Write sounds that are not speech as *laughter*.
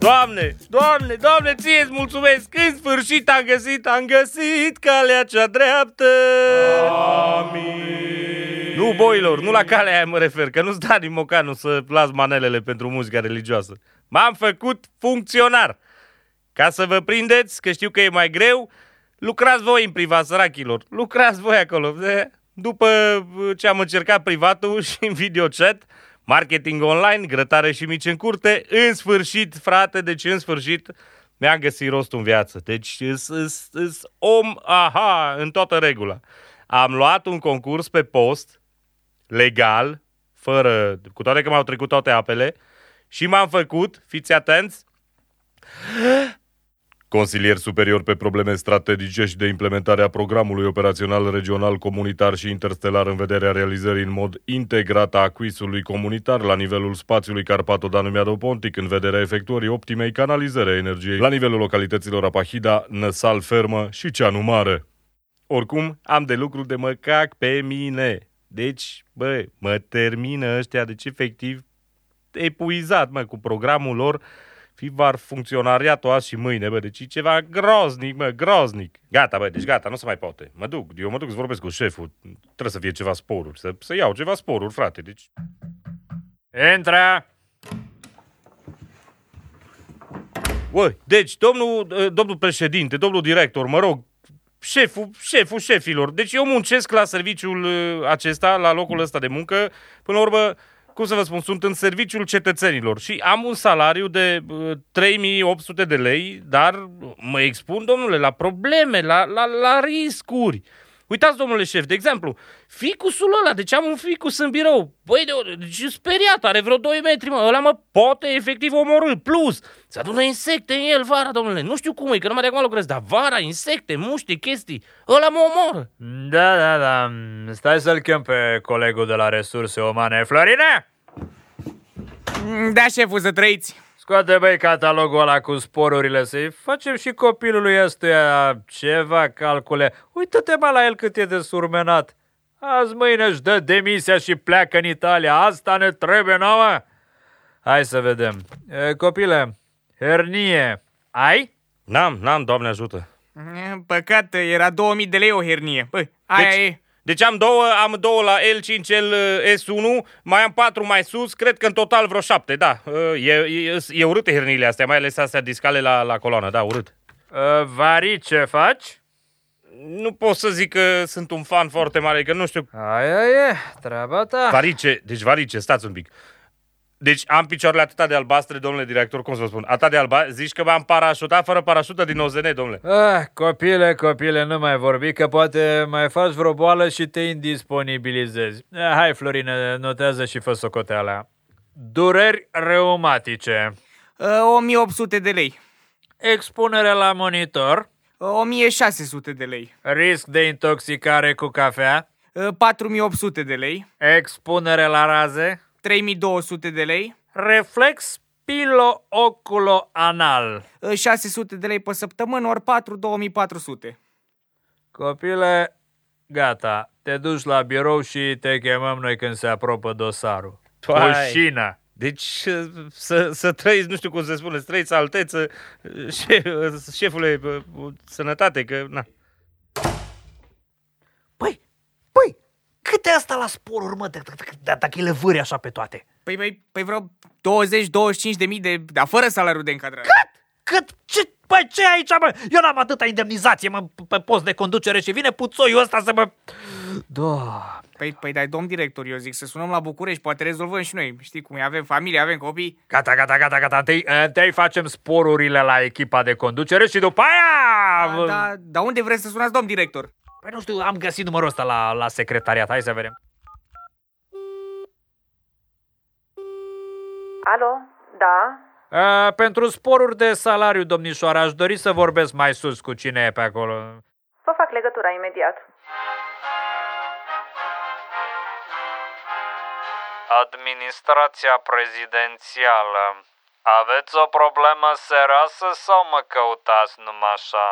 Doamne, Doamne, Doamne, ție îți mulțumesc! În sfârșit am găsit, am găsit calea cea dreaptă! Amin! Nu, boilor, nu la calea aia mă refer, că nu-ți da din mocanul să las manelele pentru muzica religioasă. M-am făcut funcționar! Ca să vă prindeți, că știu că e mai greu, lucrați voi în privat, sărachilor. Lucrați voi acolo. De- După ce am încercat privatul *laughs* și în videochat, marketing online, grătare și mici în curte, în sfârșit, frate, deci în sfârșit mi-am găsit rostul în viață. Deci îs, îs, îs om, aha, în toată regula. Am luat un concurs pe post, legal, fără, cu toate că m-au trecut toate apele, și m-am făcut, fiți atenți, Consilier superior pe probleme strategice și de implementare a programului operațional regional, comunitar și interstelar în vederea realizării în mod integrat a acquisului comunitar la nivelul spațiului Carpato-Danumiado-Pontic în vederea efectuării optimei canalizări a energiei la nivelul localităților Apahida, Năsal Fermă și Ceanu Mare. Oricum, am de lucru de mă cac pe mine. Deci, bă, mă termină ăștia, deci efectiv epuizat, mă, cu programul lor fi var funcționariatul azi și mâine, bă, deci e ceva groznic, mă, groznic. Gata, bă, deci gata, nu se mai poate. Mă duc, eu mă duc să vorbesc cu șeful, trebuie să fie ceva sporuri, să, să iau ceva sporuri, frate, deci... Intră! Ui, deci, domnul, eh, domnul președinte, domnul director, mă rog, șeful, șeful șefilor. Deci eu muncesc la serviciul eh, acesta, la locul ăsta de muncă. Până la urmă, cum să vă spun, sunt în serviciul cetățenilor și am un salariu de uh, 3800 de lei, dar mă expun, domnule, la probleme, la, la, la riscuri. Uitați, domnule șef, de exemplu, ficusul ăla, deci am un ficus în birou, băi, de, deci e speriat, are vreo 2 metri, mă, ăla mă poate efectiv omorâ, plus, se adună insecte în el vara, domnule, nu știu cum e, că numai de acum lucrez, dar vara, insecte, muște, chestii, ăla mă omoră. Da, da, da. Stai să-l chem pe colegul de la resurse umane. Florine! Da, șeful, să trăiți. Scoate, băi, catalogul ăla cu sporurile să-i facem și copilului ăstuia ceva calcule. Uită-te, mă, la el cât e de surmenat. Azi mâine își dă demisia și pleacă în Italia. Asta ne trebuie nouă. Hai să vedem. E, copile, hernie. Ai? N-am, n-am, doamne ajută. Păcat, era 2000 de lei o hernie. Băi, aia Deci- e. Deci am două, am două la L5L S1, mai am patru mai sus, cred că în total vreo șapte, da. E, e, e urâte herniile astea, mai ales astea discale la, la coloană, da, urât. E, Vari, ce faci? Nu pot să zic că sunt un fan foarte mare, că nu știu. Aia e, treaba ta. Varice, deci varice, stați un pic. Deci am picioarele atât de albastre, domnule director, cum să vă spun, atât de alba, zici că m-am parașutat fără parașută din OZN, domnule. Ah, copile, copile, nu mai vorbi, că poate mai faci vreo boală și te indisponibilizezi. Ah, hai, Florine, notează și fă socoteala. Dureri reumatice. Uh, 1800 de lei. Expunere la monitor. Uh, 1600 de lei. Risc de intoxicare cu cafea. Uh, 4800 de lei. Expunere la raze. 3200 de lei. Reflex pilo-oculo-anal. Uh, 600 de lei pe săptămână, ori 4, 2400. Copile, gata. Te duci la birou și te chemăm noi când se apropă dosarul. Vai. Ușina. Deci să, să trăiți, nu știu cum se spune, să trăiți alteță, șef, șefule, sănătate, că na. Păi, păi, cât e asta la sporuri, mă, de- de- de- dacă e le vâri așa pe toate? Păi, păi, păi vreo 20-25 de mii de... Dar fără salariul de încadrare. Cât? Ce? Păi ce aici, mă? Eu n-am atâta indemnizație, mă, pe post de conducere și vine puțoiul ăsta să mă... Da. Păi, păi, dai, domn director, eu zic să sunăm la București, poate rezolvăm și noi. Știi cum e, avem familie, avem copii. Gata, gata, gata, gata. Întâi, întâi facem sporurile la echipa de conducere și după aia... Da, da, dar unde vreți să sunați, domn director? Păi nu știu, am găsit numărul ăsta la, la secretariat, hai să vedem. Alo? Da? A, pentru sporuri de salariu, domnișoară, aș dori să vorbesc mai sus cu cine e pe acolo. Vă fac legătura imediat. Administrația prezidențială. Aveți o problemă serioasă sau mă căutați numai așa?